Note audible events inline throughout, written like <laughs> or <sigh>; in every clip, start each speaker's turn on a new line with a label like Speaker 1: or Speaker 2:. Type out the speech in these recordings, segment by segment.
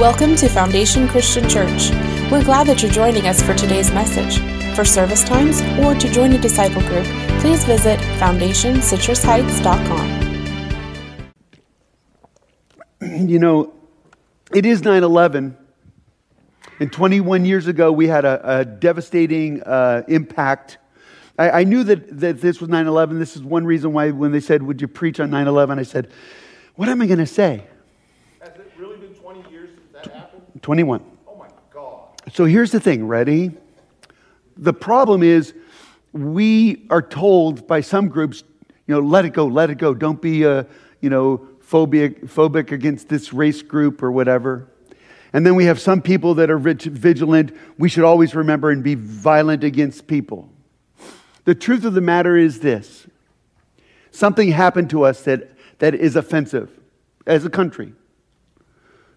Speaker 1: Welcome to Foundation Christian Church. We're glad that you're joining us for today's message. For service times or to join a disciple group, please visit foundationcitrusheights.com.
Speaker 2: You know, it is 9 11. And 21 years ago, we had a, a devastating uh, impact. I, I, knew that, that this was 9 11. This is one reason why, when they said, Would you preach on 9 11? I said, What am I going to say? 21.
Speaker 3: Oh my God.
Speaker 2: So here's the thing, ready? The problem is we are told by some groups, you know, let it go, let it go. Don't be, uh, you know, phobic, phobic against this race group or whatever. And then we have some people that are vigilant. We should always remember and be violent against people. The truth of the matter is this something happened to us that, that is offensive as a country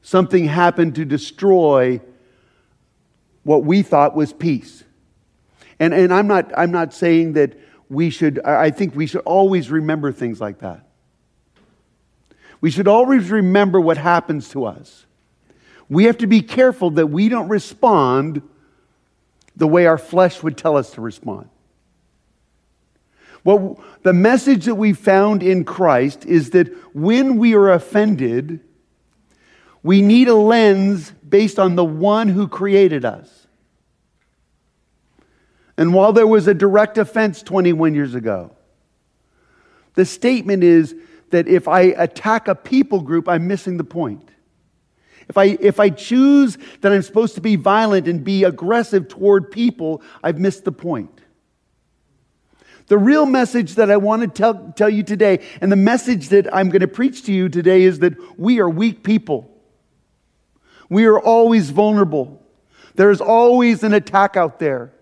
Speaker 2: something happened to destroy what we thought was peace. And, and I'm, not, I'm not saying that we should, I think we should always remember things like that. We should always remember what happens to us. We have to be careful that we don't respond the way our flesh would tell us to respond. Well, the message that we found in Christ is that when we are offended, we need a lens based on the one who created us. And while there was a direct offense 21 years ago, the statement is that if I attack a people group, I'm missing the point. If I, if I choose that I'm supposed to be violent and be aggressive toward people, I've missed the point. The real message that I want to tell, tell you today, and the message that I'm going to preach to you today, is that we are weak people. We are always vulnerable. There's always an attack out there.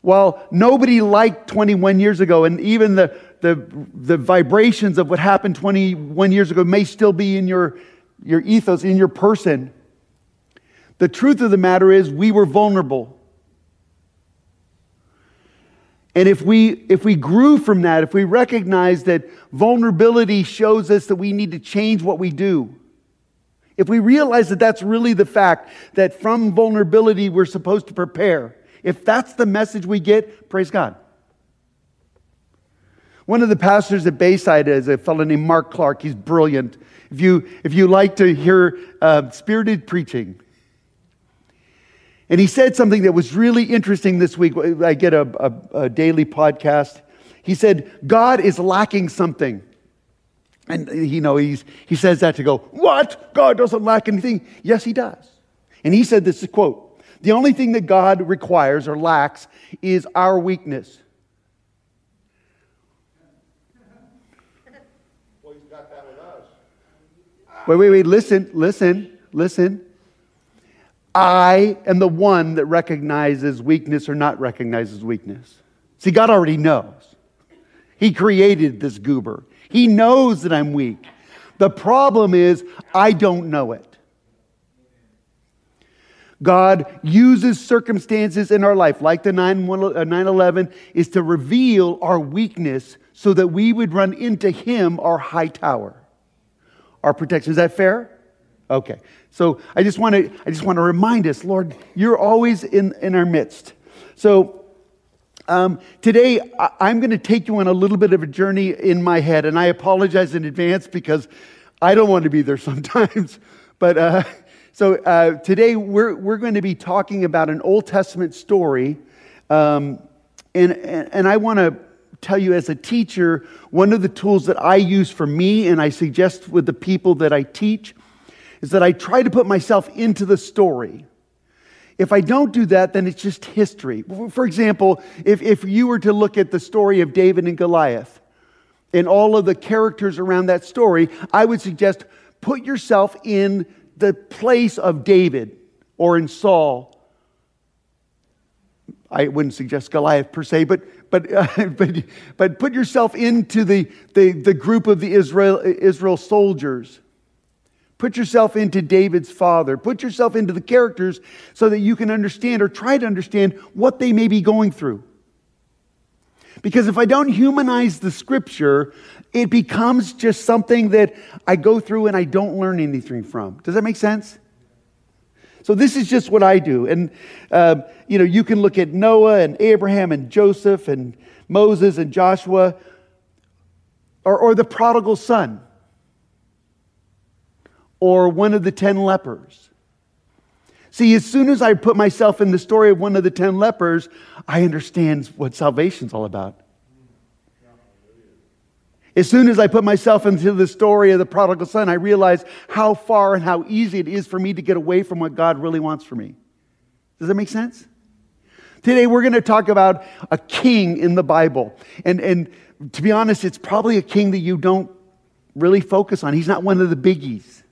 Speaker 2: While nobody liked 21 years ago, and even the, the, the vibrations of what happened 21 years ago may still be in your, your ethos, in your person, the truth of the matter is we were vulnerable. And if we, if we grew from that, if we recognize that vulnerability shows us that we need to change what we do, if we realize that that's really the fact, that from vulnerability we're supposed to prepare, if that's the message we get, praise God. One of the pastors at Bayside is a fellow named Mark Clark. He's brilliant. If you, if you like to hear uh, spirited preaching, and he said something that was really interesting this week. I get a, a, a daily podcast. He said, God is lacking something. And uh, you know, he's, he says that to go, What? God doesn't lack anything. Yes, he does. And he said this quote The only thing that God requires or lacks is our weakness.
Speaker 3: Well, he's got that with us.
Speaker 2: Wait, wait, wait. Listen, listen, listen. I am the one that recognizes weakness or not recognizes weakness. See, God already knows. He created this goober. He knows that I'm weak. The problem is, I don't know it. God uses circumstances in our life, like the 9 11, uh, is to reveal our weakness so that we would run into Him, our high tower, our protection. Is that fair? Okay. So I just want to I just want to remind us, Lord, you're always in, in our midst. So um, today, I'm going to take you on a little bit of a journey in my head, and I apologize in advance because I don't want to be there <laughs> sometimes. but uh, so uh, today, we're, we're going to be talking about an Old Testament story. Um, and, and, and I want to tell you, as a teacher, one of the tools that I use for me, and I suggest with the people that I teach, is that I try to put myself into the story. If I don't do that, then it's just history. For example, if, if you were to look at the story of David and Goliath and all of the characters around that story, I would suggest put yourself in the place of David or in Saul. I wouldn't suggest Goliath per se, but, but, uh, <laughs> but, but put yourself into the, the, the group of the Israel, Israel soldiers Put yourself into David's father. Put yourself into the characters so that you can understand or try to understand what they may be going through. Because if I don't humanize the scripture, it becomes just something that I go through and I don't learn anything from. Does that make sense? So this is just what I do. And, uh, you know, you can look at Noah and Abraham and Joseph and Moses and Joshua or, or the prodigal son or one of the ten lepers. See, as soon as I put myself in the story of one of the ten lepers, I understand what salvation's all about. As soon as I put myself into the story of the prodigal son, I realize how far and how easy it is for me to get away from what God really wants for me. Does that make sense? Today, we're going to talk about a king in the Bible. And, and to be honest, it's probably a king that you don't really focus on. He's not one of the biggies.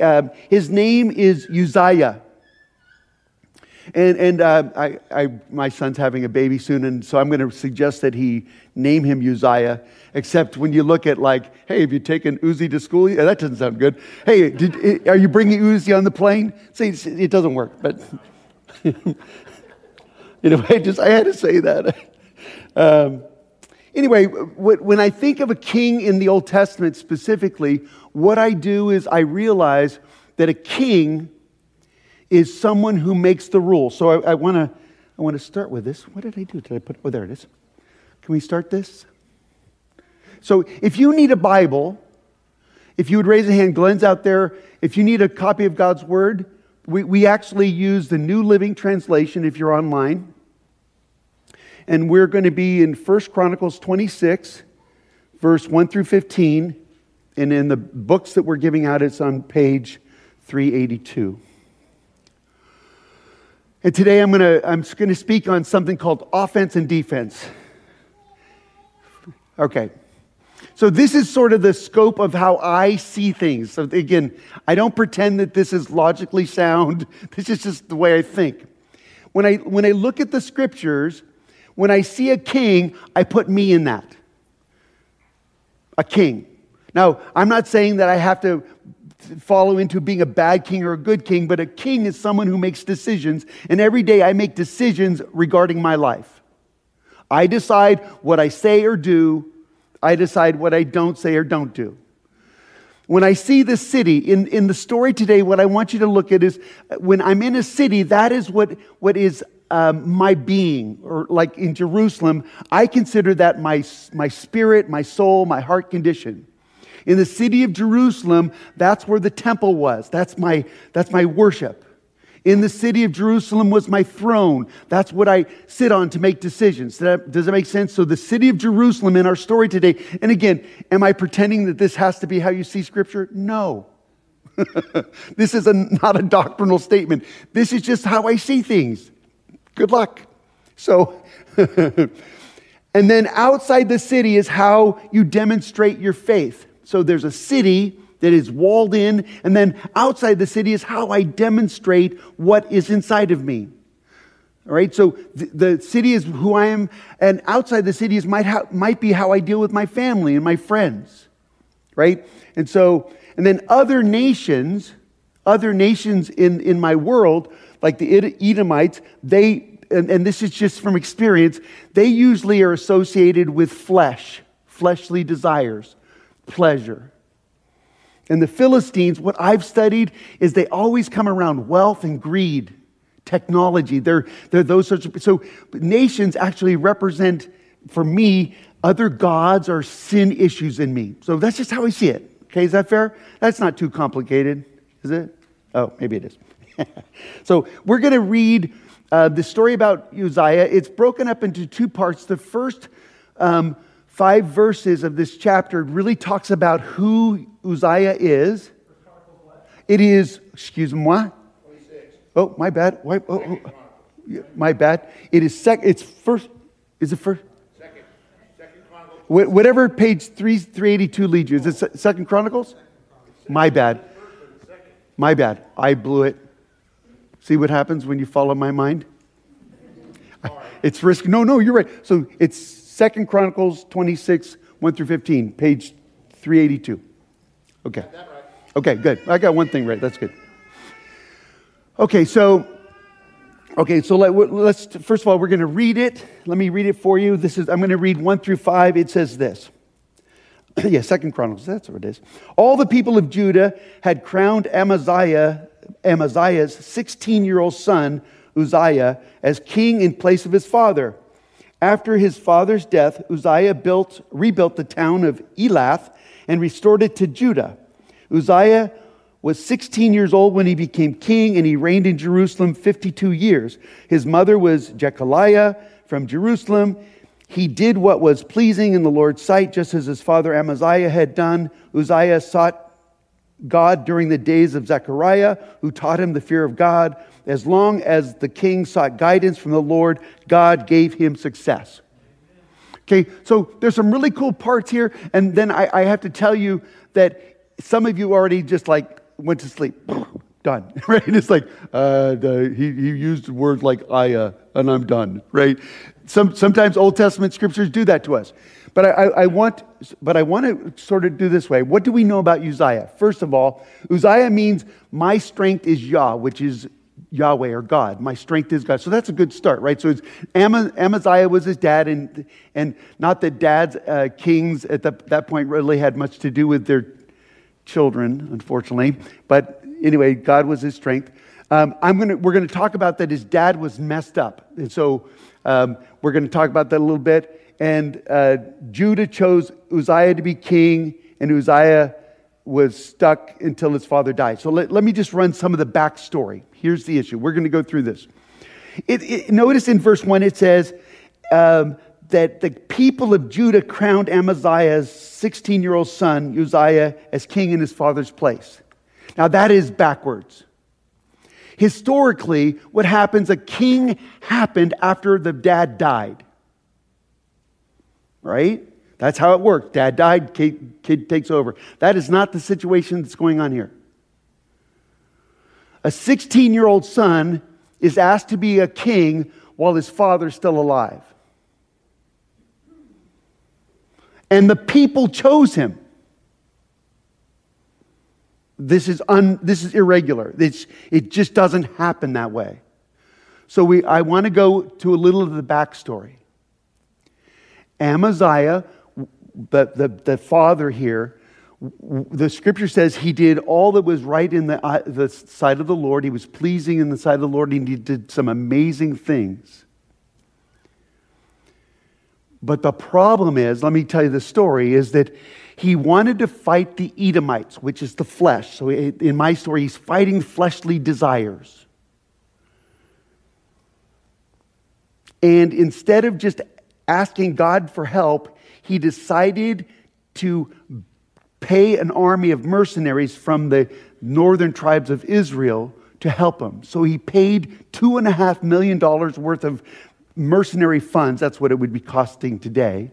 Speaker 2: Uh, his name is Uzziah. And, and uh, I, I, my son's having a baby soon, and so I'm going to suggest that he name him Uzziah. Except when you look at like, hey, have you taken Uzi to school? Yeah, that doesn't sound good. Hey, did, are you bringing Uzi on the plane? See, it doesn't work. But <laughs> know, I just I had to say that. <laughs> Um, anyway, when I think of a king in the Old Testament specifically, what I do is I realize that a king is someone who makes the rules. So I, I want to I want to start with this. What did I do? Did I put? Oh, there it is. Can we start this? So if you need a Bible, if you would raise a hand, Glenn's out there. If you need a copy of God's Word, we, we actually use the New Living Translation if you're online. And we're going to be in 1 Chronicles 26, verse 1 through 15. And in the books that we're giving out, it's on page 382. And today I'm going to I'm going to speak on something called offense and defense. Okay. So this is sort of the scope of how I see things. So again, I don't pretend that this is logically sound. <laughs> This is just the way I think. When I when I look at the scriptures, when I see a king, I put me in that. A king. Now, I'm not saying that I have to follow into being a bad king or a good king, but a king is someone who makes decisions, and every day I make decisions regarding my life. I decide what I say or do, I decide what I don't say or don't do. When I see the city, in, in the story today, what I want you to look at is when I'm in a city, that is what, what is um, my being, or like in Jerusalem, I consider that my, my spirit, my soul, my heart condition. In the city of Jerusalem, that's where the temple was. That's my, that's my worship. In the city of Jerusalem was my throne. That's what I sit on to make decisions. Does that, make sense? So, the city of Jerusalem in our story today, and again, am I pretending that this has to be how you see Scripture? No. <laughs> this is a, not a doctrinal statement. This is just how I see things. Good luck. So, <laughs> and then outside the city is how you demonstrate your faith. So there's a city that is walled in, and then outside the city is how I demonstrate what is inside of me. All right, so the, city is who I am, and outside the city is might, ha- might be how I deal with my family and my friends, right? And so, and then other nations, other nations in, in my world, like the Edomites, they, and, and this is just from experience, they usually are associated with flesh, fleshly desires pleasure. And the Philistines, what I've studied is they always come around wealth and greed, technology. They're, they're those sorts of. So nations actually represent, for me, other gods or sin issues in me. So that's just how I see it. Okay, is that fair? That's not too complicated, is it? Oh, maybe it is. <laughs> so we're going to read uh, the story about Uzziah. It's broken up into two parts. The first um, five verses of this chapter really talks about who Uzziah is. It is, excuse me, Oh, my bad. Oh, oh, my bad. It is sec. It's first. Is it first? Second. Second Chronicles. Whatever page three three eighty two leads you. Is it Second Chronicles? My bad. My bad. I blew it. See what happens when you follow my mind? It's risk. No, no, you're right. So it's Second Chronicles 26, 1 through 15, page 382. Okay. Okay, good. I got one thing right. That's good. Okay, so Okay, so let, us first of all, we're going to read it. Let me read it for you. This is I'm going to read one through five. It says this. <clears throat> yeah, Second Chronicles. That's what it is. All the people of Judah had crowned Amaziah, Amaziah's 16-year-old son Uzziah as king in place of his father. After his father's death, Uzziah built, rebuilt the town of Elath and restored it to Judah. Uzziah was 16 years old when he became king, and he reigned in Jerusalem 52 years. His mother was Jecoliah from Jerusalem. He did what was pleasing in the Lord's sight, just as his father Amaziah had done. Uzziah sought God during the days of Zechariah, who taught him the fear of God. As long as the king sought guidance from the Lord, God gave him success. Okay, so there's some really cool parts here, and then I, I have to tell you that some of you already just like went to sleep. <laughs> done, <laughs> right? It's like uh, the, he, he used words like "I," uh, and I'm done, right? Some, sometimes Old Testament scriptures do that to us. But I, I, I, want, but I want to sort of do this way. What do we know about Uzziah? First of all, Uzziah means my strength is Yah, which is Yahweh or God. My strength is God. So that's a good start, right? So it's Amaziah was his dad, and, and not that dads, uh, kings at the, that point really had much to do with their children, unfortunately. But anyway, God was his strength. Um, I'm gonna, we're going to talk about that his dad was messed up. And so um, we're going to talk about that a little bit. And uh, Judah chose Uzziah to be king, and Uzziah was stuck until his father died. So let, let me just run some of the backstory. Here's the issue. We're going to go through this. It, it, notice in verse 1 it says, um, that the people of Judah crowned Amaziah's 16 year old son, Uzziah, as king in his father's place. Now, that is backwards. Historically, what happens, a king happened after the dad died. Right? That's how it worked. Dad died, kid, kid takes over. That is not the situation that's going on here. A 16 year old son is asked to be a king while his father's still alive. and the people chose him. This is, un, this is irregular. It's, it just doesn't happen that way. So we, I want to go to a little of the backstory. Amaziah, the, the, the father here, the scripture says he did all that was right in the, uh, the sight of the Lord. He was pleasing in the sight of the Lord, and he did some amazing things. But the problem is, let me tell you the story, is that he wanted to fight the Edomites, which is the flesh. So in my story, he's fighting fleshly desires. And instead of just asking God for help, he decided to pay an army of mercenaries from the northern tribes of Israel to help him. So he paid two and a half million dollars worth of mercenary funds. That's what it would be costing today.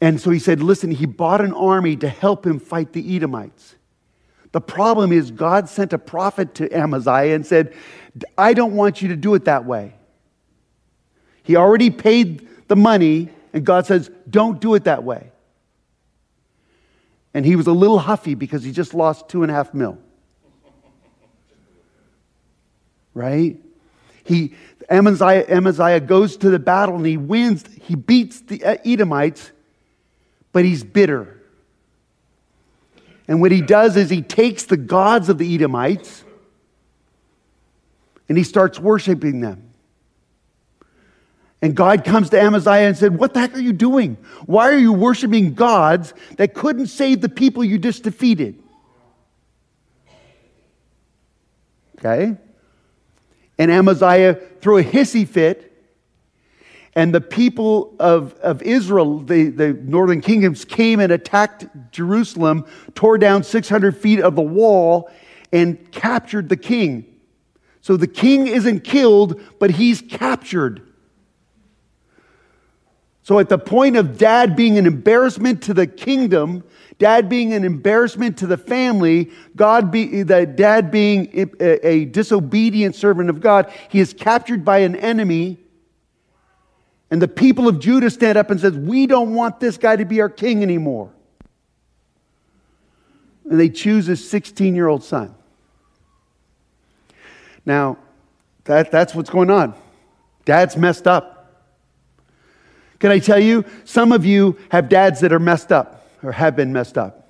Speaker 2: And so he said, listen, he bought an army to help him fight the Edomites. The problem is, God sent a prophet to Amaziah and said, I don't want you to do it that way. He already paid the money, and God says, don't do it that way. And he was a little huffy because he just lost two and a half mil. Right? He, Amaziah, Amaziah goes to the battle and he wins. He beats the Edomites, but he's bitter. And what he does is he takes the gods of the Edomites and he starts worshiping them. And God comes to Amaziah and said, What the heck are you doing? Why are you worshiping gods that couldn't save the people you just defeated? Okay? and Amaziah threw a hissy fit. And the people of, of Israel, the, the northern kingdoms, came and attacked Jerusalem, tore down 600 feet of the wall, and captured the king. So the king isn't killed, but he's captured. So at the point of dad being an embarrassment to the kingdom, Dad being an embarrassment to the family, God be, the dad being a, a disobedient servant of God, he is captured by an enemy. And the people of Judah stand up and says, "We don't want this guy to be our king anymore." And they choose his 16-year-old son. Now, That, that's what's going on. Dad's messed up. Can I tell you, some of you have dads that are messed up or have been messed up.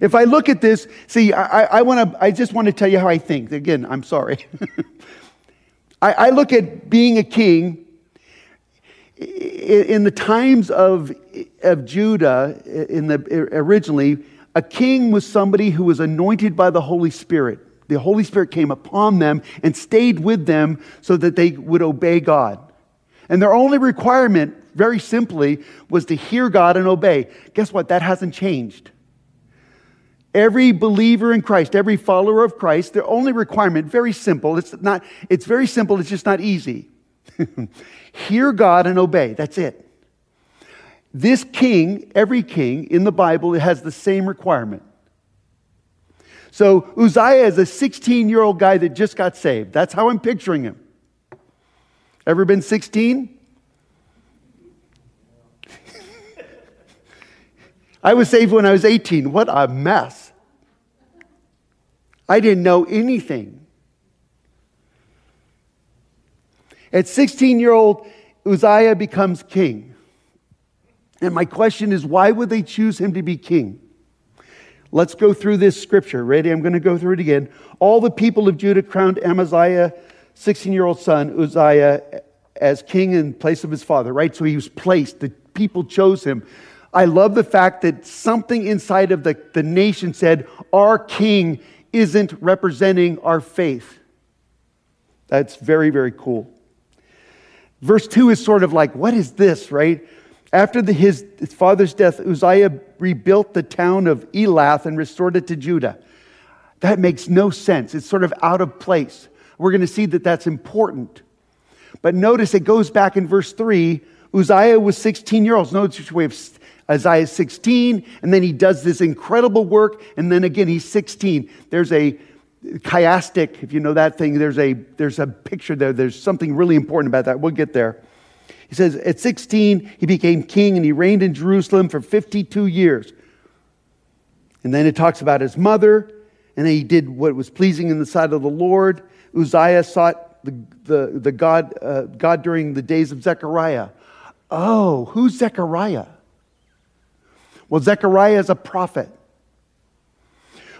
Speaker 2: If I look at this, see, I, I, wanna, I just want to tell you how I think. Again, I'm sorry. <laughs> I, I look at being a king in the times of, of Judah, in the, originally, a king was somebody who was anointed by the Holy Spirit. The Holy Spirit came upon them and stayed with them so that they would obey God. And their only requirement, very simply, was to hear God and obey. Guess what? That hasn't changed. Every believer in Christ, every follower of Christ, their only requirement, very simple. It's not, it's very simple, it's just not easy. <laughs> Hear God and obey. That's it. This king, every king in the Bible, has the same requirement. So Uzziah is a 16 year old guy that just got saved. That's how I'm picturing him. Ever been 16? <laughs> I was saved when I was 18. What a mess. I didn't know anything. At 16 year old, Uzziah becomes king. And my question is why would they choose him to be king? Let's go through this scripture. Ready? I'm going to go through it again. All the people of Judah crowned Amaziah, 16 year old son, Uzziah, as king in place of his father, right? So he was placed. The people chose him. I love the fact that something inside of the, the nation said, Our king isn't representing our faith. That's very, very cool. Verse 2 is sort of like, What is this, right? After the, his, his father's death, Uzziah rebuilt the town of Elath and restored it to Judah. That makes no sense. It's sort of out of place. We're going to see that that's important. But notice it goes back in verse 3 Uzziah was 16 years old. Notice we have Uzziah 16, and then he does this incredible work, and then again he's 16. There's a chiastic, if you know that thing, there's a, there's a picture there. There's something really important about that. We'll get there. He says, at 16, he became king and he reigned in Jerusalem for 52 years. And then it talks about his mother, and he did what was pleasing in the sight of the Lord. Uzziah sought the, the, the God, uh, God during the days of Zechariah. Oh, who's Zechariah? Well, Zechariah is a prophet.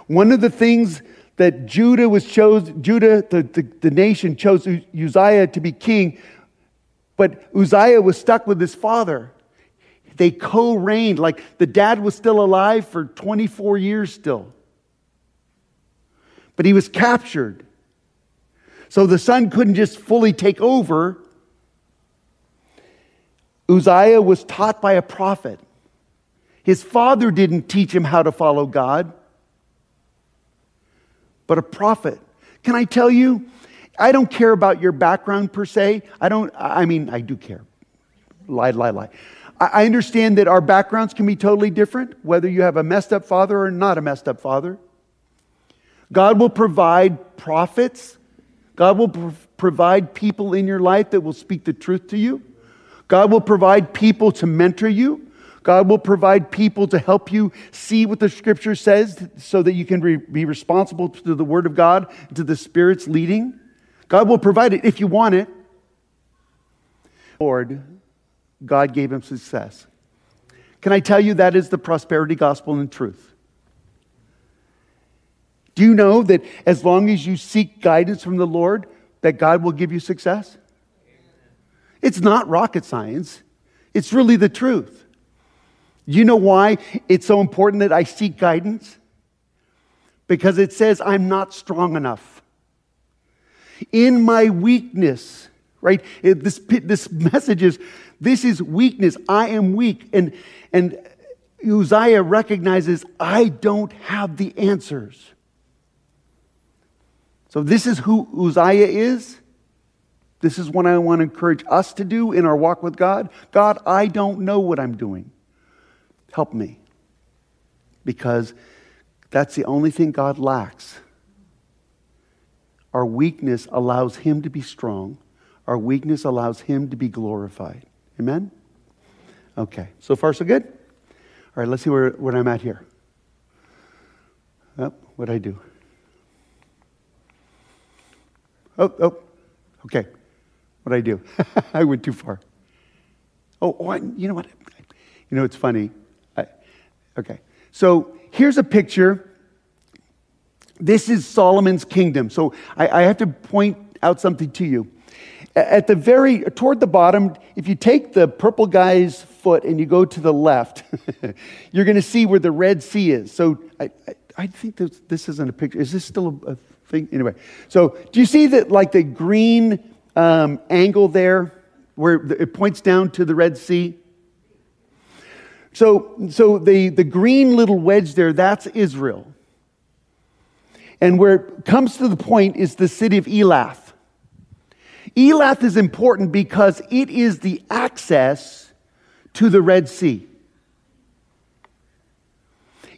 Speaker 2: One of the things that Judah was chose, Judah, the, the, the nation, chose Uzziah to be king, but Uzziah was stuck with his father. They co reigned, like the dad was still alive for 24 years still. But he was captured. So the son couldn't just fully take over. Uzziah was taught by a prophet. His father didn't teach him how to follow God, but a prophet. Can I tell you? I don't care about your background per se. I don't, I mean, I do care. Lie, lie, lie. I understand that our backgrounds can be totally different, whether you have a messed up father or not a messed up father. God will provide prophets. God will pr- provide people in your life that will speak the truth to you. God will provide people to mentor you. God will provide people to help you see what the scripture says so that you can re- be responsible to the word of God, to the Spirit's leading. God will provide it if you want it. Lord, God gave him success. Can I tell you that is the prosperity gospel in truth? Do you know that as long as you seek guidance from the Lord, that God will give you success? It's not rocket science. It's really the truth. You know why it's so important that I seek guidance? Because it says I'm not strong enough. In my weakness, right? This, this message is this is weakness. I am weak. And, and Uzziah recognizes I don't have the answers. So, this is who Uzziah is. This is what I want to encourage us to do in our walk with God. God, I don't know what I'm doing. Help me. Because that's the only thing God lacks. Our weakness allows Him to be strong, our weakness allows Him to be glorified. Amen? Okay, so far so good? All right, let's see where, where I'm at here. Oh, what'd I do? Oh, oh, okay. What did I do? <laughs> I went too far. Oh, oh I, you know what? You know, it's funny. I, okay. So here's a picture. This is Solomon's kingdom. So I, I have to point out something to you. At the very, toward the bottom, if you take the purple guy's foot and you go to the left, <laughs> you're going to see where the Red Sea is. So I, I, I think this, this isn't a picture. Is this still a, a thing? Anyway, so do you see that, like the green um, angle there where it points down to the Red Sea? So, so the, the green little wedge there, that's Israel. And where it comes to the point is the city of Elath. Elath is important because it is the access to the Red Sea.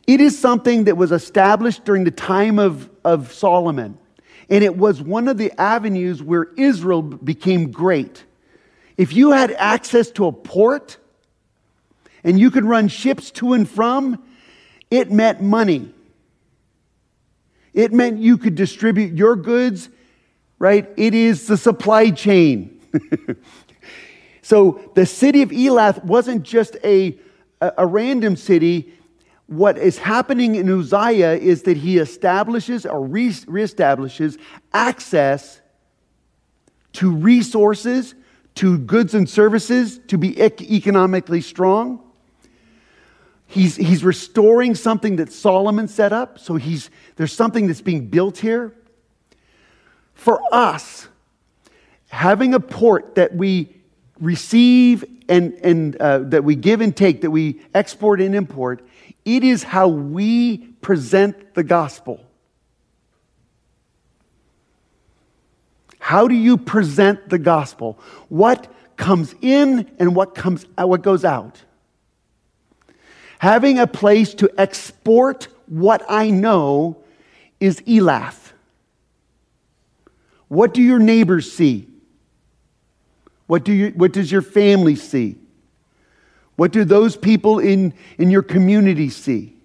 Speaker 2: It is something that was established during the time of, of Solomon. And it was one of the avenues where Israel became great. If you had access to a port and you could run ships to and from, it meant money. It meant you could distribute your goods, right? It is the supply chain. <laughs> so the city of Elath wasn't just a, a, a random city, what is happening in Uzziah is that he establishes or re- reestablishes access to resources, to goods and services, to be economically strong. He's, he's restoring something that Solomon set up. So he's, there's something that's being built here. For us, having a port that we receive and, and uh, that we give and take, that we export and import, it is how we present the gospel. How do you present the gospel? What comes in and what comes uh, what goes out? Having a place to export what I know is Elath. What do your neighbors see? What, do you, what does your family see? What do those people in, in your community see?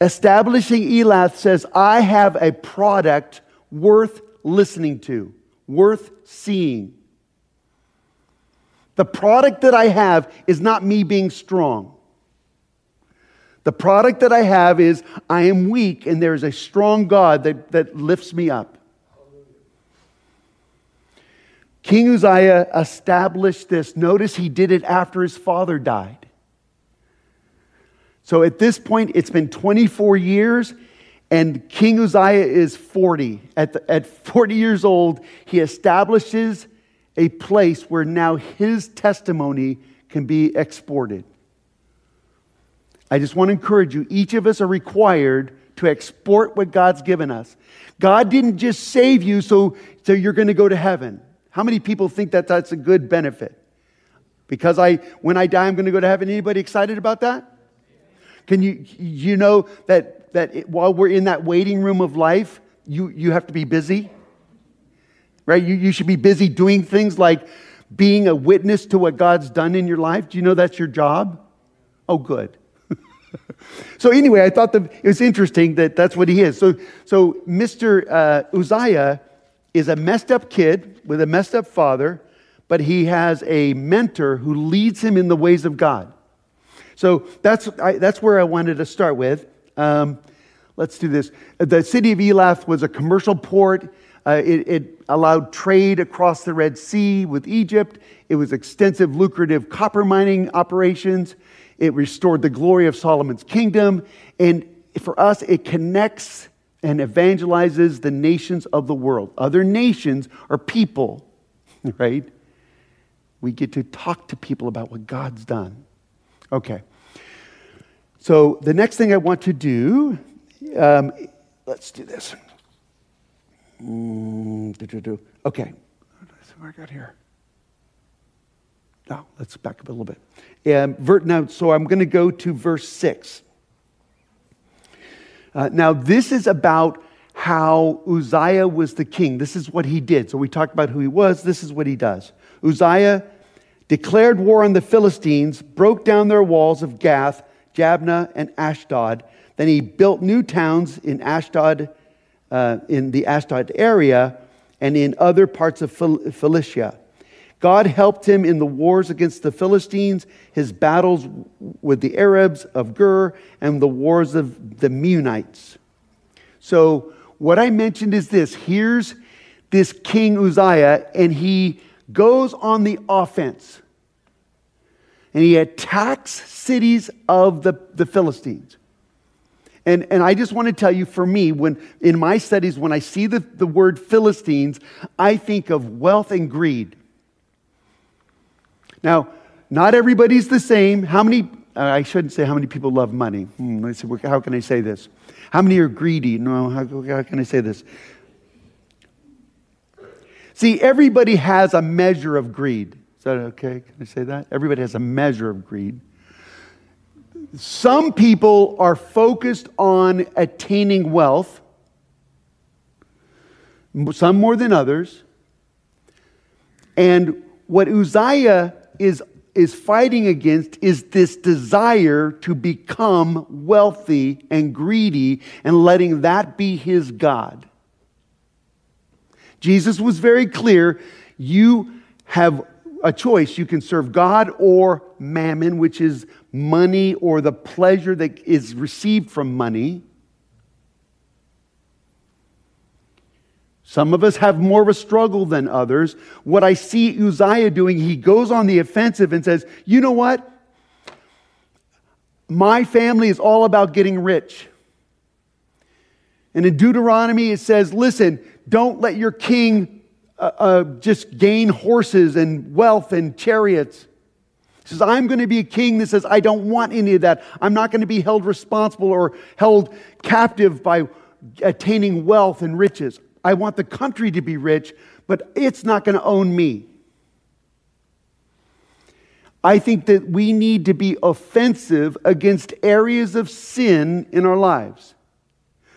Speaker 2: Establishing Elath says, I have a product worth listening to, worth seeing. The product that I have is not me being strong. The product that I have is I am weak and there is a strong God that, that lifts me up. King Uzziah established this. Notice he did it after his father died. So at this point, it's been 24 years, and King Uzziah is 40. At, the, at 40 years old, he establishes a place where now his testimony can be exported. I just want to encourage you each of us are required to export what God's given us. God didn't just save you so, so you're going to go to heaven. How many people think that that's a good benefit? Because I, when I die, I'm going to go to heaven. Anybody excited about that? Can you, you know that, that it, while we're in that waiting room of life, you, you have to be busy? Right? You, you should be busy doing things like being a witness to what God's done in your life. Do you know that's your job? Oh, good. <laughs> so anyway, I thought that it was interesting that that's what he is. So, so Mr. Uh, Uzziah is a messed up kid with a messed up father, but he has a mentor who leads him in the ways of God. So that's, I, that's where I wanted to start with. Um, let's do this. The city of Elath was a commercial port. Uh, it, it, allowed trade across the Red Sea with Egypt. It was extensive, lucrative copper mining operations. It restored the glory of Solomon's kingdom. And for us, it connects and evangelizes the nations of the world. Other nations are people, <laughs> right? We get to talk to people about what God's done. Okay. So the next thing I want to do, um, let's do this. Mm, okay. What I got here? Now, let's back up a little bit. Um, now, so I'm going to go to verse 6. Uh, now, this is about how Uzziah was the king. This is what he did. So we talked about who he was. This is what he does. Uzziah declared war on the Philistines, broke down their walls of Gath, Jabneh, and Ashdod. Then he built new towns in Ashdod, uh, in the Ashdod area, and in other parts of Phil- Philistia. God helped him in the wars against the Philistines, his battles with the Arabs of Gur, and the wars of the Meunites. So, what I mentioned is this here's this King Uzziah, and he goes on the offense. And he attacks cities of the, the Philistines. And, and I just want to tell you, for me, when in my studies, when I see the, the word Philistines, I think of wealth and greed. Now, not everybody's the same. How many, uh, I shouldn't say how many people love money. Hmm, how can I say this? How many are greedy? No, how, how can I say this? See, everybody has a measure of greed. Is that okay? Can I say that? Everybody has a measure of greed. Some people are focused on attaining wealth, some more than others. And what Uzziah is, is fighting against is this desire to become wealthy and greedy and letting that be his God. Jesus was very clear you have a choice. You can serve God or mammon, which is money or the pleasure that is received from money. Some of us have more of a struggle than others. What I see Uzziah doing, he goes on the offensive and says, You know what? My family is all about getting rich. And in Deuteronomy, it says, Listen, don't let your king uh, uh, just gain horses and wealth and chariots. He says, I'm going to be a king that says, I don't want any of that. I'm not going to be held responsible or held captive by attaining wealth and riches. I want the country to be rich, but it's not going to own me. I think that we need to be offensive against areas of sin in our lives.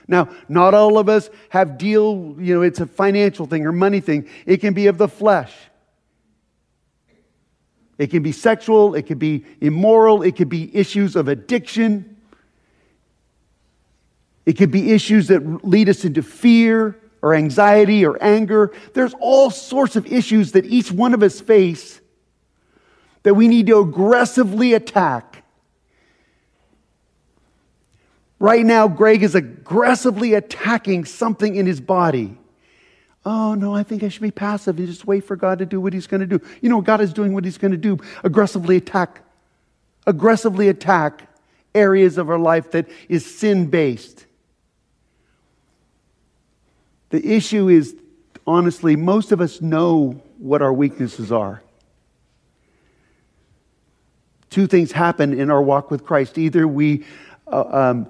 Speaker 2: Now, not all of us have deal, you know, it's a financial thing or money thing. It can be of the flesh. It can be sexual, it can be immoral, it could be issues of addiction. It could be issues that lead us into fear or anxiety or anger. There's all sorts of issues that each one of us face that we need to aggressively attack. Right now, Greg is aggressively attacking something in his body. Oh, no, I think I should be passive and just wait for God to do what he's going to do. You know, God is doing what he's going to do. Aggressively attack, aggressively attack areas of our life that is sin based. The issue is, honestly, most of us know what our weaknesses are. Two things happen in our walk with Christ. Either we uh, um,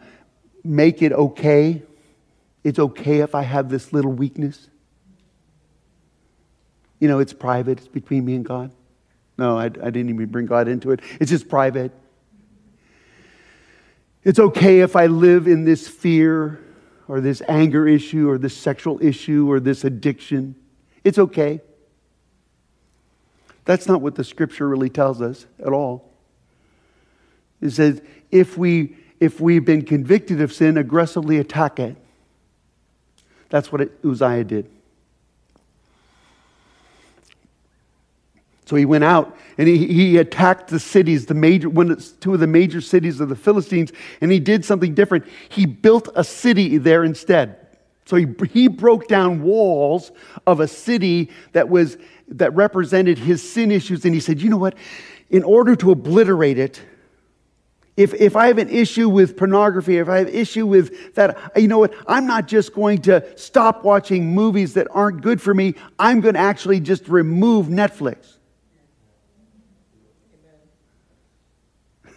Speaker 2: make it okay, it's okay if I have this little weakness. You know, it's private, it's between me and God. No, I, I didn't even bring God into it. It's just private. It's okay if I live in this fear or this anger issue or this sexual issue or this addiction. It's okay. That's not what the scripture really tells us at all. It says if we if we've been convicted of sin, aggressively attack it. That's what Uzziah did. So he went out and he, he attacked the cities, the major, one, two of the major cities of the Philistines, and he did something different. He built a city there instead. So he, he broke down walls of a city that was that represented his sin issues, and he said, you know what? In order to obliterate it, if, if I have an issue with pornography, if I have issue with that, you know what? I'm not just going to stop watching movies that aren't good for me. I'm going to actually just remove Netflix.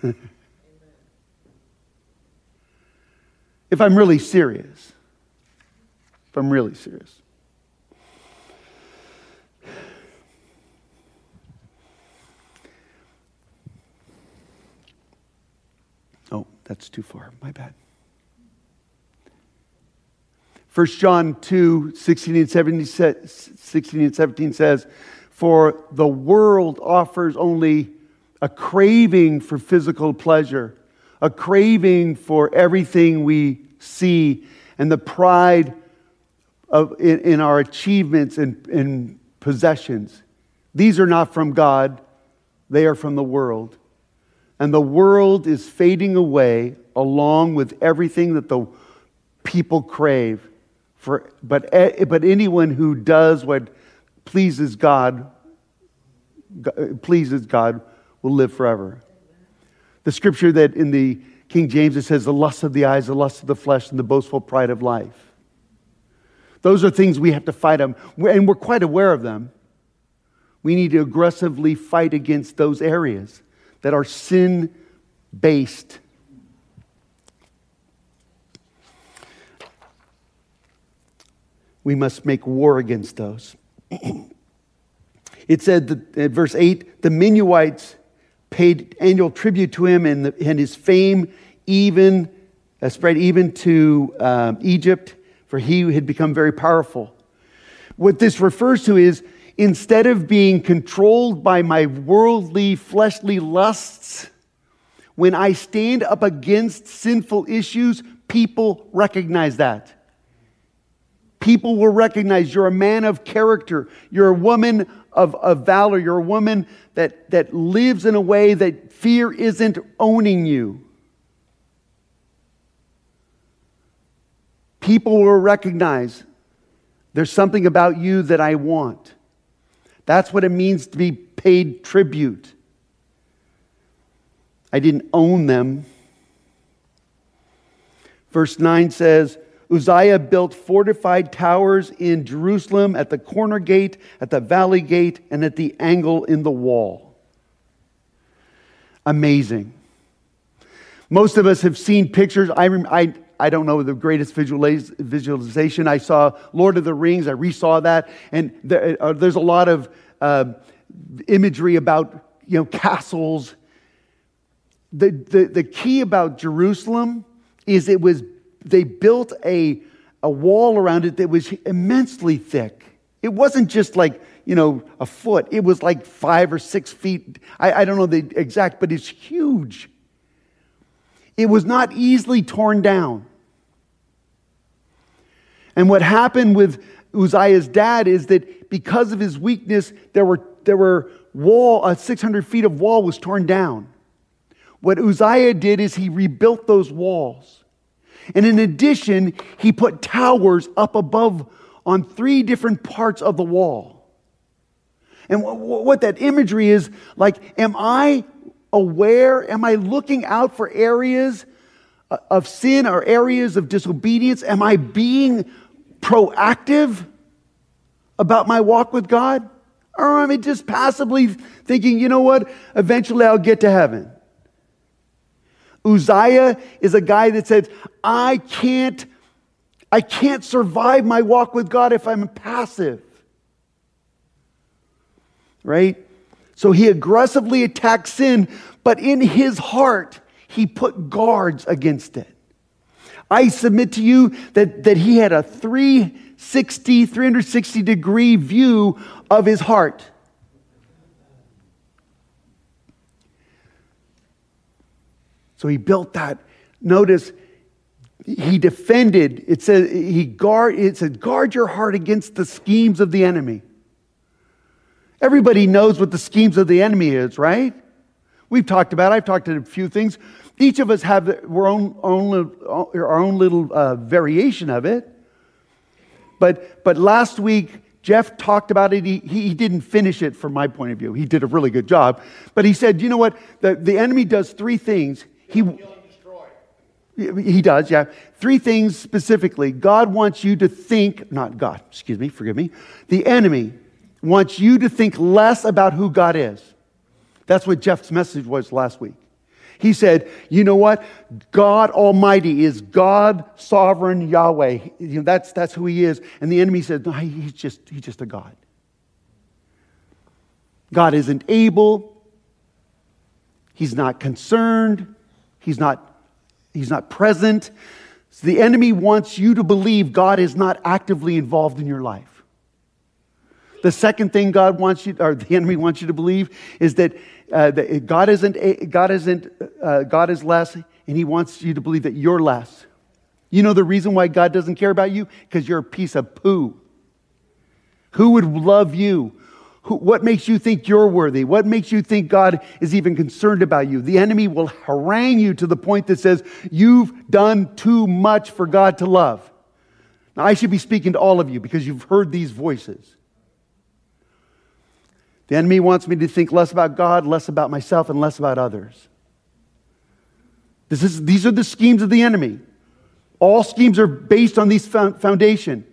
Speaker 2: <laughs> if I'm really serious. If I'm really serious. Oh, that's too far. My bad. 1 John 2 16 and 17, 16 and 17 says, For the world offers only a craving for physical pleasure, a craving for everything we see, and the pride of, in, in our achievements and, and possessions. These are not from God, they are from the world. And the world is fading away along with everything that the people crave. For, but, but anyone who does what pleases God, pleases God will live forever. The scripture that in the King James it says, the lust of the eyes, the lust of the flesh, and the boastful pride of life. Those are things we have to fight them, and we're quite aware of them. We need to aggressively fight against those areas that are sin based. We must make war against those. <clears throat> it said that in verse 8 the Meunites paid annual tribute to him, and, the, and his fame even uh, spread even to um, Egypt, for he had become very powerful. What this refers to is instead of being controlled by my worldly, fleshly lusts, when I stand up against sinful issues, people recognize that. People will recognize you're a man of character. You're a woman of, of valor. You're a woman that, that lives in a way that fear isn't owning you. People will recognize there's something about you that I want. That's what it means to be paid tribute. I didn't own them. Verse 9 says, Uzziah built fortified towers in Jerusalem at the corner gate, at the valley gate, and at the angle in the wall. Amazing. Most of us have seen pictures. I, I, I don't know the greatest visualization. I saw Lord of the Rings. I resaw that, and there, uh, there's a lot of uh, imagery about you know castles. The, the, the key about Jerusalem is it was they built a, a wall around it that was immensely thick. It wasn't just like, you know, a foot. It was like five or six feet. I, I don't know the exact, but it's huge. It was not easily torn down. And what happened with Uzziah's dad is that because of his weakness, there were, there were wall, a 600 feet of wall was torn down. What Uzziah did is he rebuilt those walls. And in addition, he put towers up above on three different parts of the wall. And what that imagery is like, am I aware? Am I looking out for areas uh, of sin or areas of disobedience? Am I being proactive about my walk with God? Or am I just passively thinking, you know what, eventually I'll get to heaven? Uzziah is a guy that said, I can't, I can't survive my walk with God if I'm passive. Right? So he aggressively attacks sin, but in his heart, he put guards against it. I submit to you that, that he had a 360, 360 degree view of his heart. So he built that. Notice he defended, it says he guard it said, guard your heart against the schemes of the enemy. Everybody knows what the schemes of the enemy is, right? We've talked about, I've talked about a few things. Each of us have our own, own, our own little uh, variation of it. But, but last week, Jeff talked about it. He, he didn't finish it from my point of view. He did a really good job. But he said, you know what? The, the enemy does three things. He, he does, yeah. Three things specifically. God wants you to think, not God, excuse me, forgive me. The enemy wants you to think less about who God is. That's what Jeff's message was last week. He said, you know what? God Almighty is God, sovereign Yahweh. You know, that's, that's who he is. And the enemy said, no, he's just, he's just a God. God isn't able. He's not concerned. He's not, he's not present. So the enemy wants you to believe God is not actively involved in your life. The second thing God wants you, or the enemy wants you to believe, is that, uh, that God isn't, God isn't, uh, God is less, and He wants you to believe that you're less. You know the reason why God doesn't care about you? Because you're a piece of poo. Who would love you? Who, what makes you think you're worthy? What makes you think God is even concerned about you? The enemy will harangue you to the point that says, You've done too much for God to love. Now, I should be speaking to all of you because you've heard these voices. The enemy wants me to think less about God, less about myself, and less about others. Is, these are the schemes of the enemy. All schemes are based on this foundation.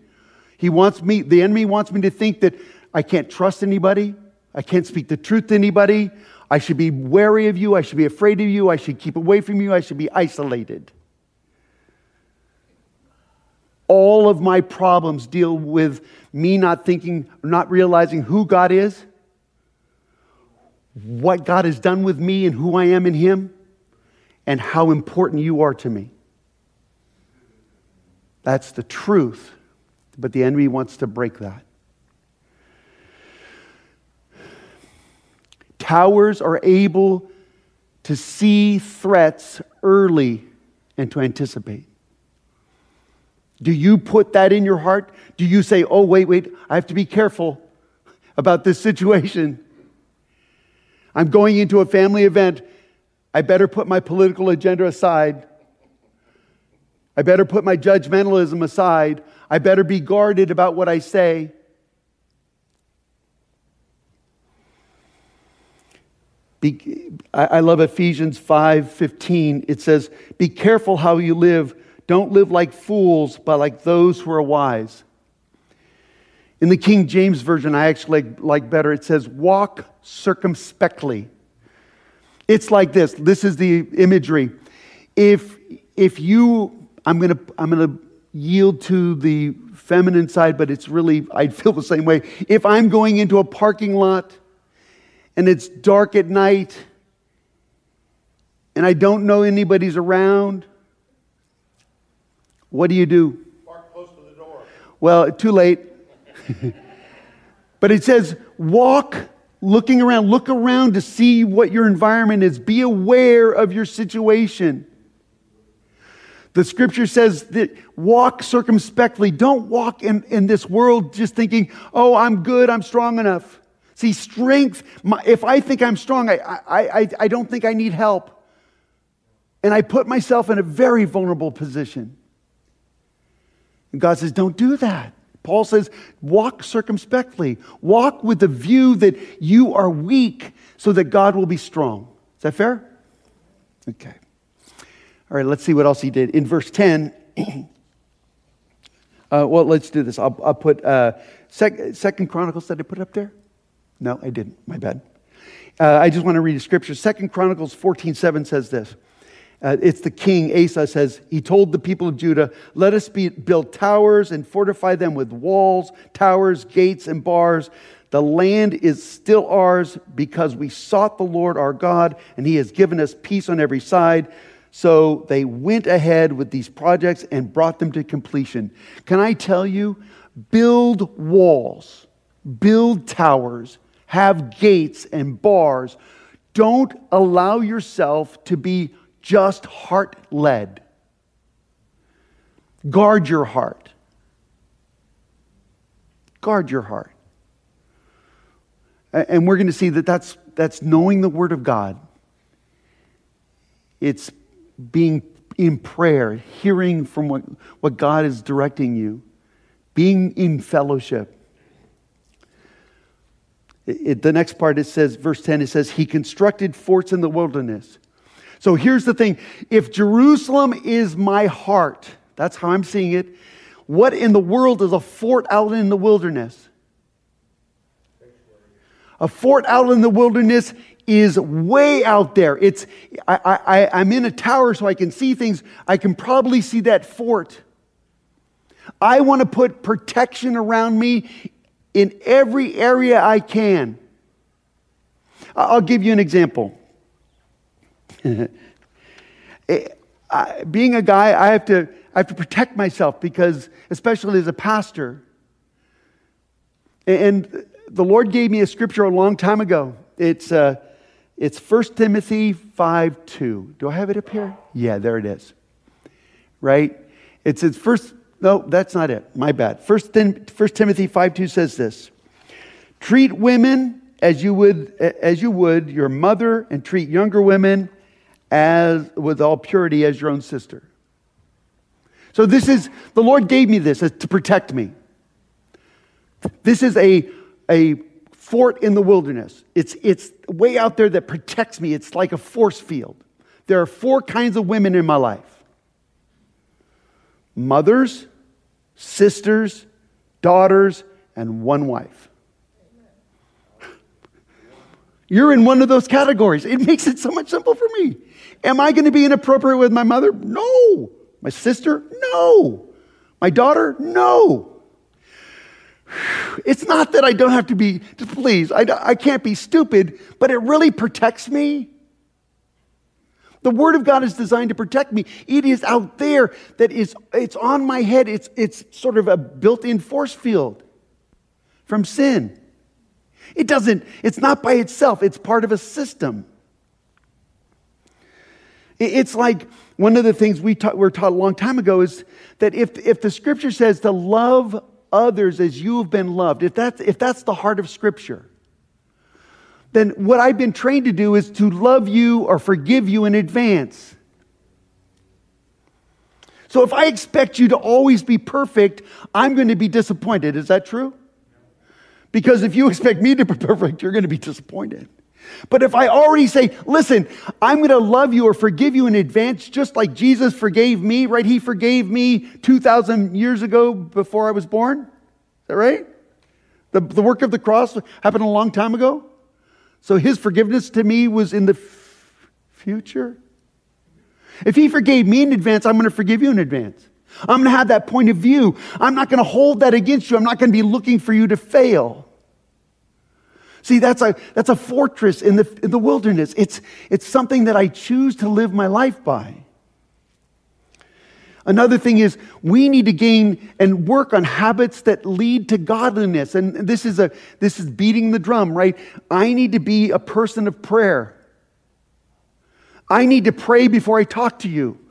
Speaker 2: He wants me, the enemy wants me to think that I can't trust anybody. I can't speak the truth to anybody. I should be wary of you. I should be afraid of you. I should keep away from you. I should be isolated. All of my problems deal with me not thinking, not realizing who God is, what God has done with me and who I am in Him, and how important you are to me. That's the truth. But the enemy wants to break that. Towers are able to see threats early and to anticipate. Do you put that in your heart? Do you say, oh, wait, wait, I have to be careful about this situation? I'm going into a family event. I better put my political agenda aside. I better put my judgmentalism aside. I better be guarded about what I say. I love Ephesians 5:15. It says, "Be careful how you live. Don't live like fools, but like those who are wise." In the King James version, I actually like, better. It says, "Walk circumspectly." It's like this. This is the imagery. If if you I'm going to I'm going to yield to the feminine side, but it's really, I'd feel the same way. If I'm going into a parking lot and it's dark at night and I don't know anybody's around, what do you do?
Speaker 3: Park close to the door.
Speaker 2: Well, too late. <laughs> but it says, walk looking around, look around to see what your environment is, be aware of your situation. The scripture says that walk circumspectly. Don't walk in, in this world just thinking, oh, I'm good, I'm strong enough. See, strength, my, if I think I'm strong, I, I, I, I don't think I need help. And I put myself in a very vulnerable position. And God says, don't do that. Paul says, walk circumspectly. Walk with the view that you are weak so that God will be strong. Is that fair? Okay. All right, let's see what else he did. In verse 10, <clears throat> uh, well, let's do this. I'll, I'll put uh, sec- Second Chronicles. Did I put up there? No, I didn't. My bad. Uh, I just want to read a scripture. Second Chronicles 14 7 says this. Uh, it's the king, Asa says, he told the people of Judah, Let us be, build towers and fortify them with walls, towers, gates, and bars. The land is still ours because we sought the Lord our God, and he has given us peace on every side. So they went ahead with these projects and brought them to completion. Can I tell you? Build walls, build towers, have gates and bars. Don't allow yourself to be just heart led. Guard your heart. Guard your heart. And we're going to see that that's, that's knowing the Word of God. It's being in prayer, hearing from what, what God is directing you, being in fellowship. It, the next part, it says, verse 10, it says, He constructed forts in the wilderness. So here's the thing if Jerusalem is my heart, that's how I'm seeing it, what in the world is a fort out in the wilderness? A fort out in the wilderness is way out there. It's, I, I, I'm in a tower so I can see things. I can probably see that fort. I want to put protection around me in every area I can. I'll give you an example. <laughs> Eh, being a guy, I have, to, I have to protect myself because, especially as a pastor, and the Lord gave me a scripture a long time ago. It's uh, it's 1 Timothy 5 2. Do I have it up here? Yeah, there it is. Right? It says first, no, that's not it. My bad. First, first Timothy 5 2 says this treat women as you would as you would your mother, and treat younger women as with all purity as your own sister. So this is the Lord gave me this to protect me. This is a, a fort in the wilderness. It's, it's way out there that protects me. It's like a force field. There are four kinds of women in my life mothers, sisters, daughters, and one wife. You're in one of those categories. It makes it so much simple for me. Am I going to be inappropriate with my mother? No. My sister? No. My daughter? No. <sighs> It's not that I don't have to be, please, I, I can't be stupid, but it really protects me. The Word of God is designed to protect me. It is out there that is, it's on my head. It's, it's sort of a built in force field from sin. It doesn't, it's not by itself, it's part of a system. It's like one of the things we were taught a long time ago is that if, if the scripture says to love others as you have been loved, if that's, if that's the heart of Scripture, then what I've been trained to do is to love you or forgive you in advance. So if I expect you to always be perfect, I'm going to be disappointed. Is that true? Because if you expect me to be perfect, you're going to be disappointed. But if I already say, listen, I'm going to love you or forgive you in advance, just like Jesus forgave me, right? He forgave me 2,000 years ago before I was born. Is that right? The, the work of the cross happened a long time ago. So his forgiveness to me was in the f- future. If he forgave me in advance, I'm going to forgive you in advance. I'm going to have that point of view. I'm not going to hold that against you. I'm not going to be looking for you to fail. See, that's a, that's a fortress in the, in the wilderness. It's, it's something that I choose to live my life by. Another thing is we need to gain and work on habits that lead to godliness. And this is a this is beating the drum, right? I need to be a person of prayer. I need to pray before I talk to you. <laughs>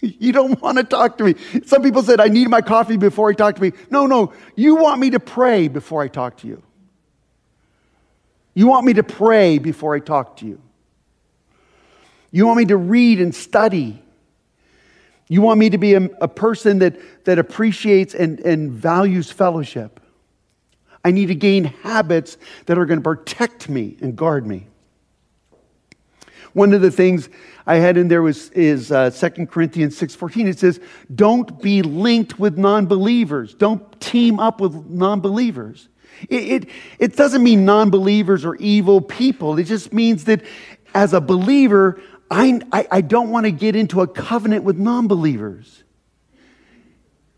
Speaker 2: You don't want to talk to me. Some people said, I need my coffee before I talk to me. No, no, you want me to pray before I talk to you. You want me to pray before I talk to you. You want me to read and study. You want me to be a, a person that, that appreciates and, and values fellowship. I need to gain habits that are going to protect me and guard me. One of the things I had in there was is uh, 2 Corinthians 6:14. It says, "Don't be linked with non-believers. Don't team up with non-believers." It, it, it doesn't mean non believers or evil people. It just means that as a believer, I, I, I don't want to get into a covenant with non believers.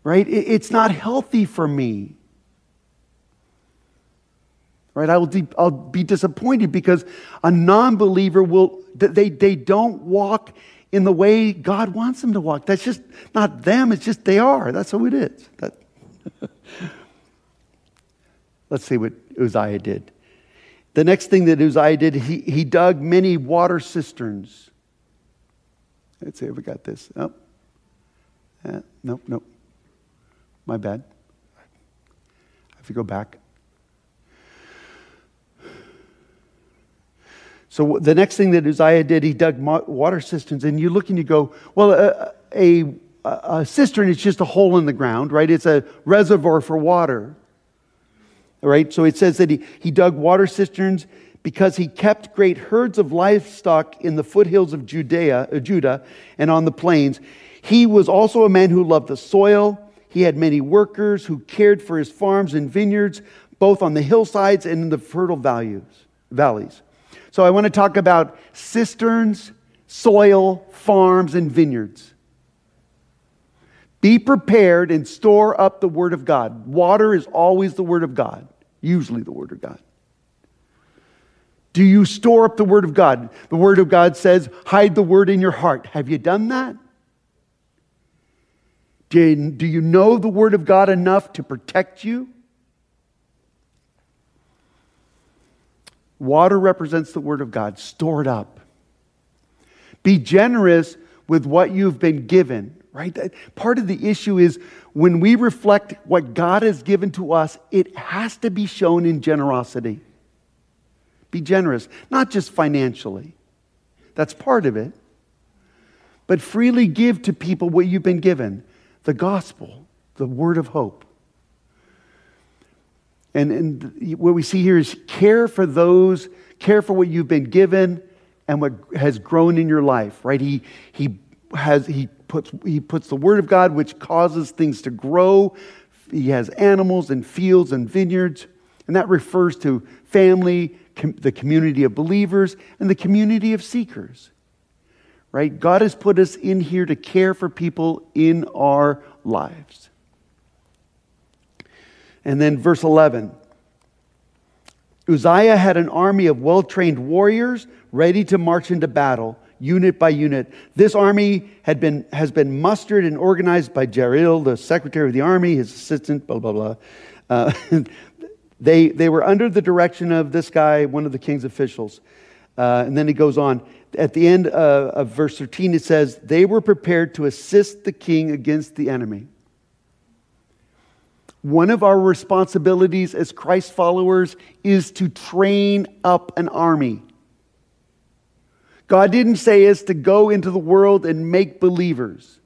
Speaker 2: Right? It, it's not healthy for me. Right? I will de- I'll be disappointed because a non believer will, they, they don't walk in the way God wants them to walk. That's just not them, it's just they are. That's who it is. That, <laughs> Let's see what Uzziah did. The next thing that Uzziah did, he, he dug many water cisterns. Let's see if we got this. Oh. Uh, nope, nope. My bad. I have to go back. So the next thing that Uzziah did, he dug water cisterns, and you look and you go, well, a, a, a cistern is just a hole in the ground, right? It's a reservoir for water. Right, So it says that he, he dug water cisterns because he kept great herds of livestock in the foothills of Judea, uh, Judah and on the plains. He was also a man who loved the soil. He had many workers who cared for his farms and vineyards, both on the hillsides and in the fertile valleys. So I want to talk about cisterns, soil, farms, and vineyards. Be prepared and store up the Word of God. Water is always the Word of God, usually the Word of God. Do you store up the Word of God? The Word of God says, hide the Word in your heart. Have you done that? Do you know the Word of God enough to protect you? Water represents the Word of God. Store it up. Be generous with what you've been given right? Part of the issue is when we reflect what God has given to us, it has to be shown in generosity. Be generous, not just financially. That's part of it. But freely give to people what you've been given the gospel, the word of hope. And, and what we see here is care for those, care for what you've been given and what has grown in your life, right? He, he, has, he, puts, he puts the word of God, which causes things to grow. He has animals and fields and vineyards. And that refers to family, com- the community of believers, and the community of seekers. Right? God has put us in here to care for people in our lives. And then verse 11 Uzziah had an army of well trained warriors ready to march into battle, unit by unit. This army had been, has been mustered and organized by Jeiel, the secretary of the army, his assistant, blah, blah, blah. Uh, <laughs> they, they were under the direction of this guy, one of the king's officials. Uh, and then he goes on. At the end uh, of verse 13, it says, They were prepared to assist the king against the enemy. One of our responsibilities as Christ followers is to train up an army. God didn't say us to go into the world and make believers.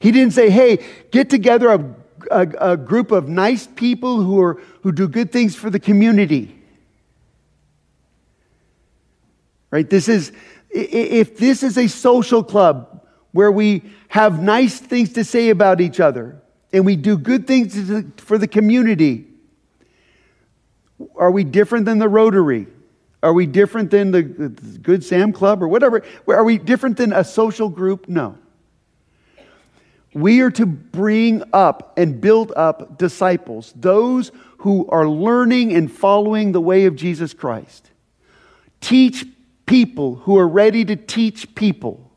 Speaker 2: He didn't say, hey, get together a, a, a, group of nice people who, are, who do good things for the community. Right? This is, if this is a social club, where we have nice things to say about each other and we do good things for the community. Are we different than the Rotary? Are we different than the Good Sam Club or whatever? Are we different than a social group? No. We are to bring up and build up disciples, those who are learning and following the way of Jesus Christ. Teach people who are ready to teach people.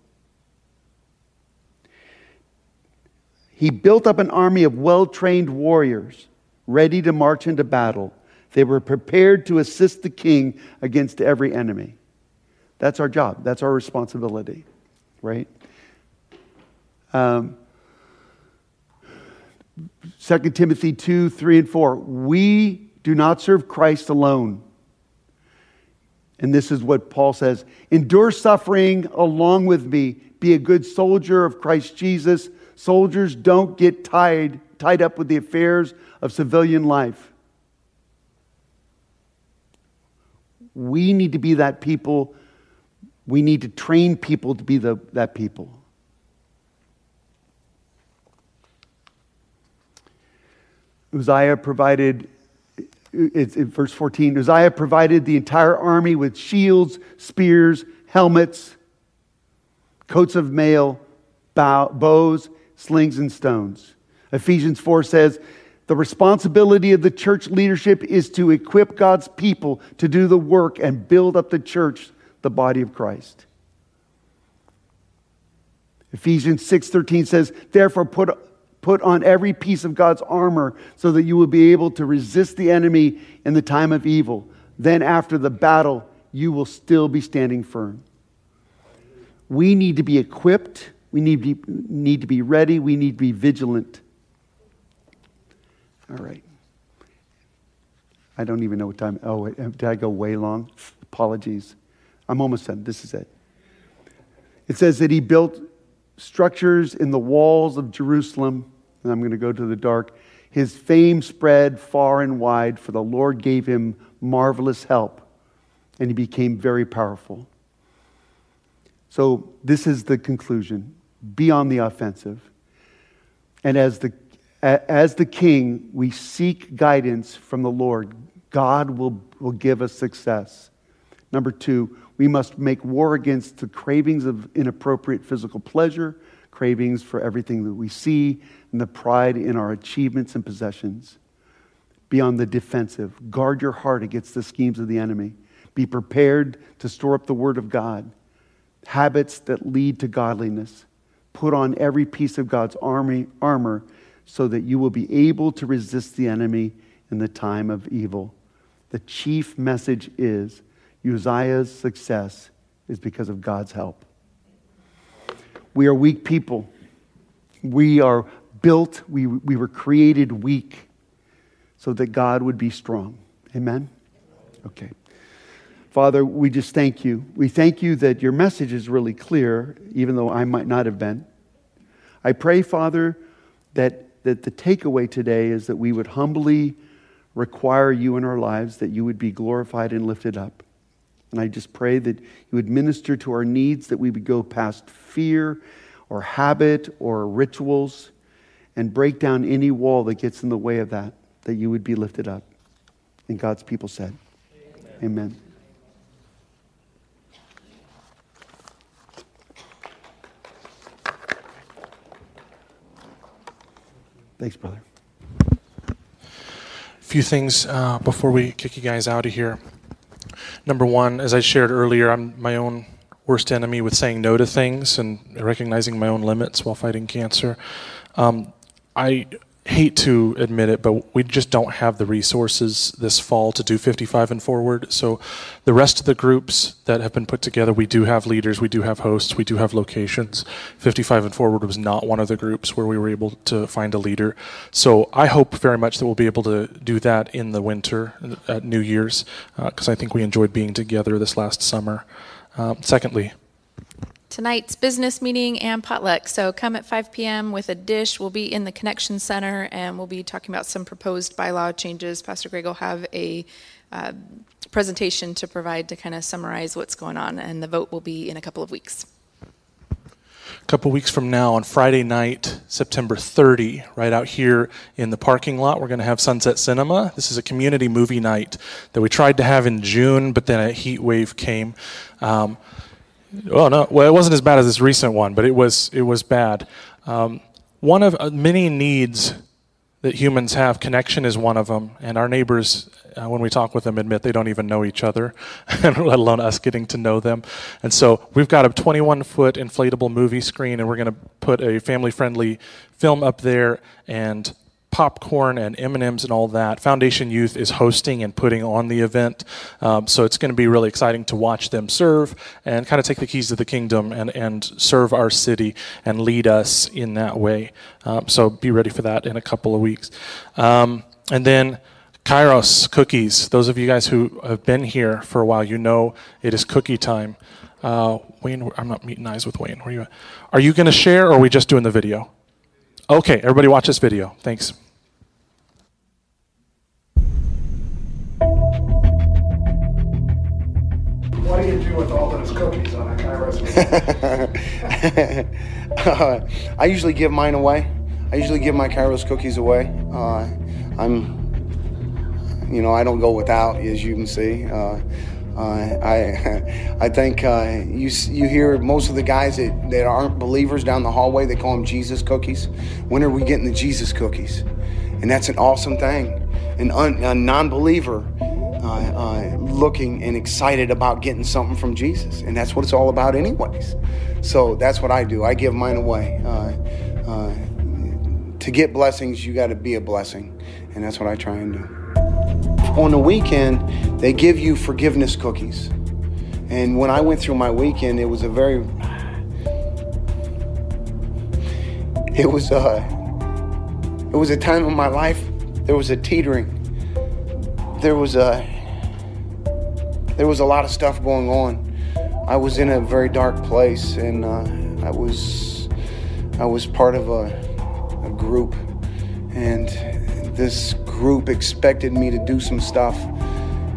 Speaker 2: He built up an army of well trained warriors ready to march into battle. They were prepared to assist the king against every enemy. That's our job, that's our responsibility, right? Um, 2 Timothy 2 3 and 4. We do not serve Christ alone. And this is what Paul says Endure suffering along with me, be a good soldier of Christ Jesus Soldiers don't get tied, tied up with the affairs of civilian life. We need to be that people. We need to train people to be the, that people. Uzziah provided, it's in verse 14, Uzziah provided the entire army with shields, spears, helmets, coats of mail, bow, bows, slings and stones. Ephesians 4 says, the responsibility of the church leadership is to equip God's people to do the work and build up the church, the body of Christ. Ephesians 6:13 says, "Therefore put put on every piece of God's armor so that you will be able to resist the enemy in the time of evil. Then after the battle, you will still be standing firm." We need to be equipped we need to be, need to be ready. We need to be vigilant. All right. I don't even know what time. Oh, wait, uh, did I go way long? Apologies. I'm almost done. This is it. It says that he built structures in the walls of Jerusalem. And I'm going to go to the dark. His fame spread far and wide, for the Lord gave him marvelous help, and he became very powerful. So, this is the conclusion be on the offensive. And as the, as the king, we seek guidance from the Lord. God will, will give us success. Number two, we must make war against the cravings of inappropriate physical pleasure, cravings for everything that we see, and the pride in our achievements and possessions. Be on the defensive. Guard your heart against the schemes of the enemy. Be prepared to store up the word of God, habits that lead to godliness. Put on every piece of God's army, armor so that you will be able to resist the enemy in the time of evil. The chief message is Uzziah's success is because of God's help. We are weak people. We are built, we, we were created weak so that God would be strong. Amen? Okay. Father, we just thank you. We thank you that your message is really clear, even though I might not have been. I pray, Father, that, that the takeaway today is that we would humbly require you in our lives, that you would be glorified and lifted up. And I just pray that you would minister to our needs, that we would go past fear or habit or rituals and break down any wall that gets in the way of that, that you would be lifted up. And God's people said, Amen. Amen. Thanks, brother.
Speaker 4: A few things uh, before we kick you guys out of here. Number one, as I shared earlier, I'm my own worst enemy with saying no to things and recognizing my own limits while fighting cancer. Um, I hate to admit it, but we just don't have the resources this fall to do 55 and forward. So, the rest of the groups that have been put together, we do have leaders, we do have hosts, we do have locations. 55 and forward was not one of the groups where we were able to find a leader. So, I hope very much that we'll be able to do that in the winter at New Year's, because uh, I think we enjoyed being together this last summer. Um, secondly,
Speaker 5: tonight's business meeting and potluck. So come at 5 p.m. with a dish. We'll be in the Connection Center and we'll be talking about some proposed bylaw changes. Pastor Greg will have a uh, presentation to provide to kind of summarize what's going on, and the vote will be in a couple of weeks.
Speaker 4: A couple weeks from now, on Friday night, September 30, right out here in the parking lot, we're going to have Sunset Cinema. This is a community movie night that we tried to have in June, but then a heat wave came. Um, Oh no, well it wasn't as bad as this recent one, but it was it was bad. Um, one of uh, many needs that humans have, connection is one of them, and our neighbors, uh, when we talk with them, admit they don't even know each other, <laughs> let alone us getting to know them. And so we've got a 21 foot inflatable movie screen, and we're going to put a family friendly film up there and popcorn and M&Ms and all that. Foundation Youth is hosting and putting on the event, um, so it's going to be really exciting to watch them serve and kind of take the keys to the kingdom and, and serve our city and lead us in that way. Um, so be ready for that in a couple of weeks. Um, and then Kairos cookies. Those of you guys who have been here for a while, you know it is cookie time. Uh, Wayne, I'm not meeting eyes with Wayne. Where are you at? Are you going to share or are we just doing the video? Okay, everybody watch this video. Thanks.
Speaker 3: You with all those cookies on a Kairos
Speaker 6: uh, <laughs> I usually give mine away. I usually give my Kairos cookies away. Uh, I'm, you know, I don't go without, as you can see. Uh, uh, I, <laughs> I think uh, you you hear most of the guys that, that aren't believers down the hallway. They call them Jesus cookies. When are we getting the Jesus cookies? And that's an awesome thing. An un, a non-believer uh, uh, looking and excited about getting something from Jesus, and that's what it's all about, anyways. So that's what I do. I give mine away. Uh, uh, to get blessings, you got to be a blessing, and that's what I try and do on the weekend, they give you forgiveness cookies. And when I went through my weekend, it was a very, it was a, it was a time in my life. There was a teetering. There was a, there was a lot of stuff going on. I was in a very dark place, and uh, I was, I was part of a, a group, and this group expected me to do some stuff,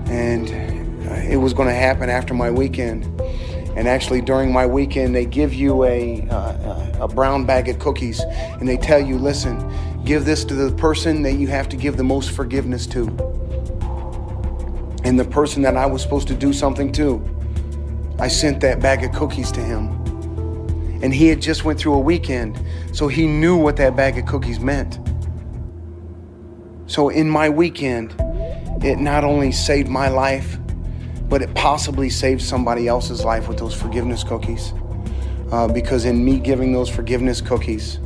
Speaker 6: and it was going to happen after my weekend. And actually, during my weekend, they give you a, uh, a brown bag of cookies, and they tell you, listen, give this to the person that you have to give the most forgiveness to. And the person that I was supposed to do something to, I sent that bag of cookies to him. And he had just went through a weekend, so he knew what that bag of cookies meant. So in my weekend, it not only saved my life, but it possibly saved somebody else's life with those forgiveness cookies. Uh, because in me giving those forgiveness cookies,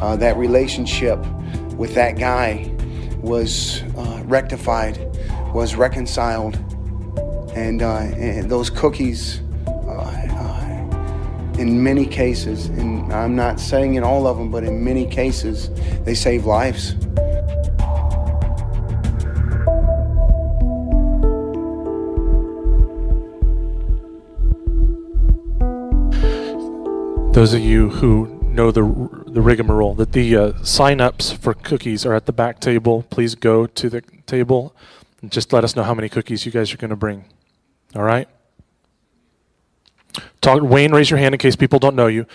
Speaker 6: uh, that relationship with that guy was uh, rectified, was reconciled, and, uh, and those cookies uh, uh, in many cases, and I'm not saying in all of them, but in many cases, they save lives.
Speaker 4: Those of you who know the the rigmarole, that the uh, sign-ups for cookies are at the back table. Please go to the table and just let us know how many cookies you guys are going to bring. All right. Talk, Wayne, raise your hand in case people don't know you.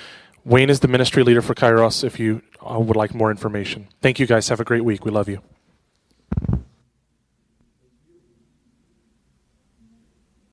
Speaker 4: Wayne is the ministry leader for Kairos. If you uh, would like more information, thank you guys. Have a great week. We love you.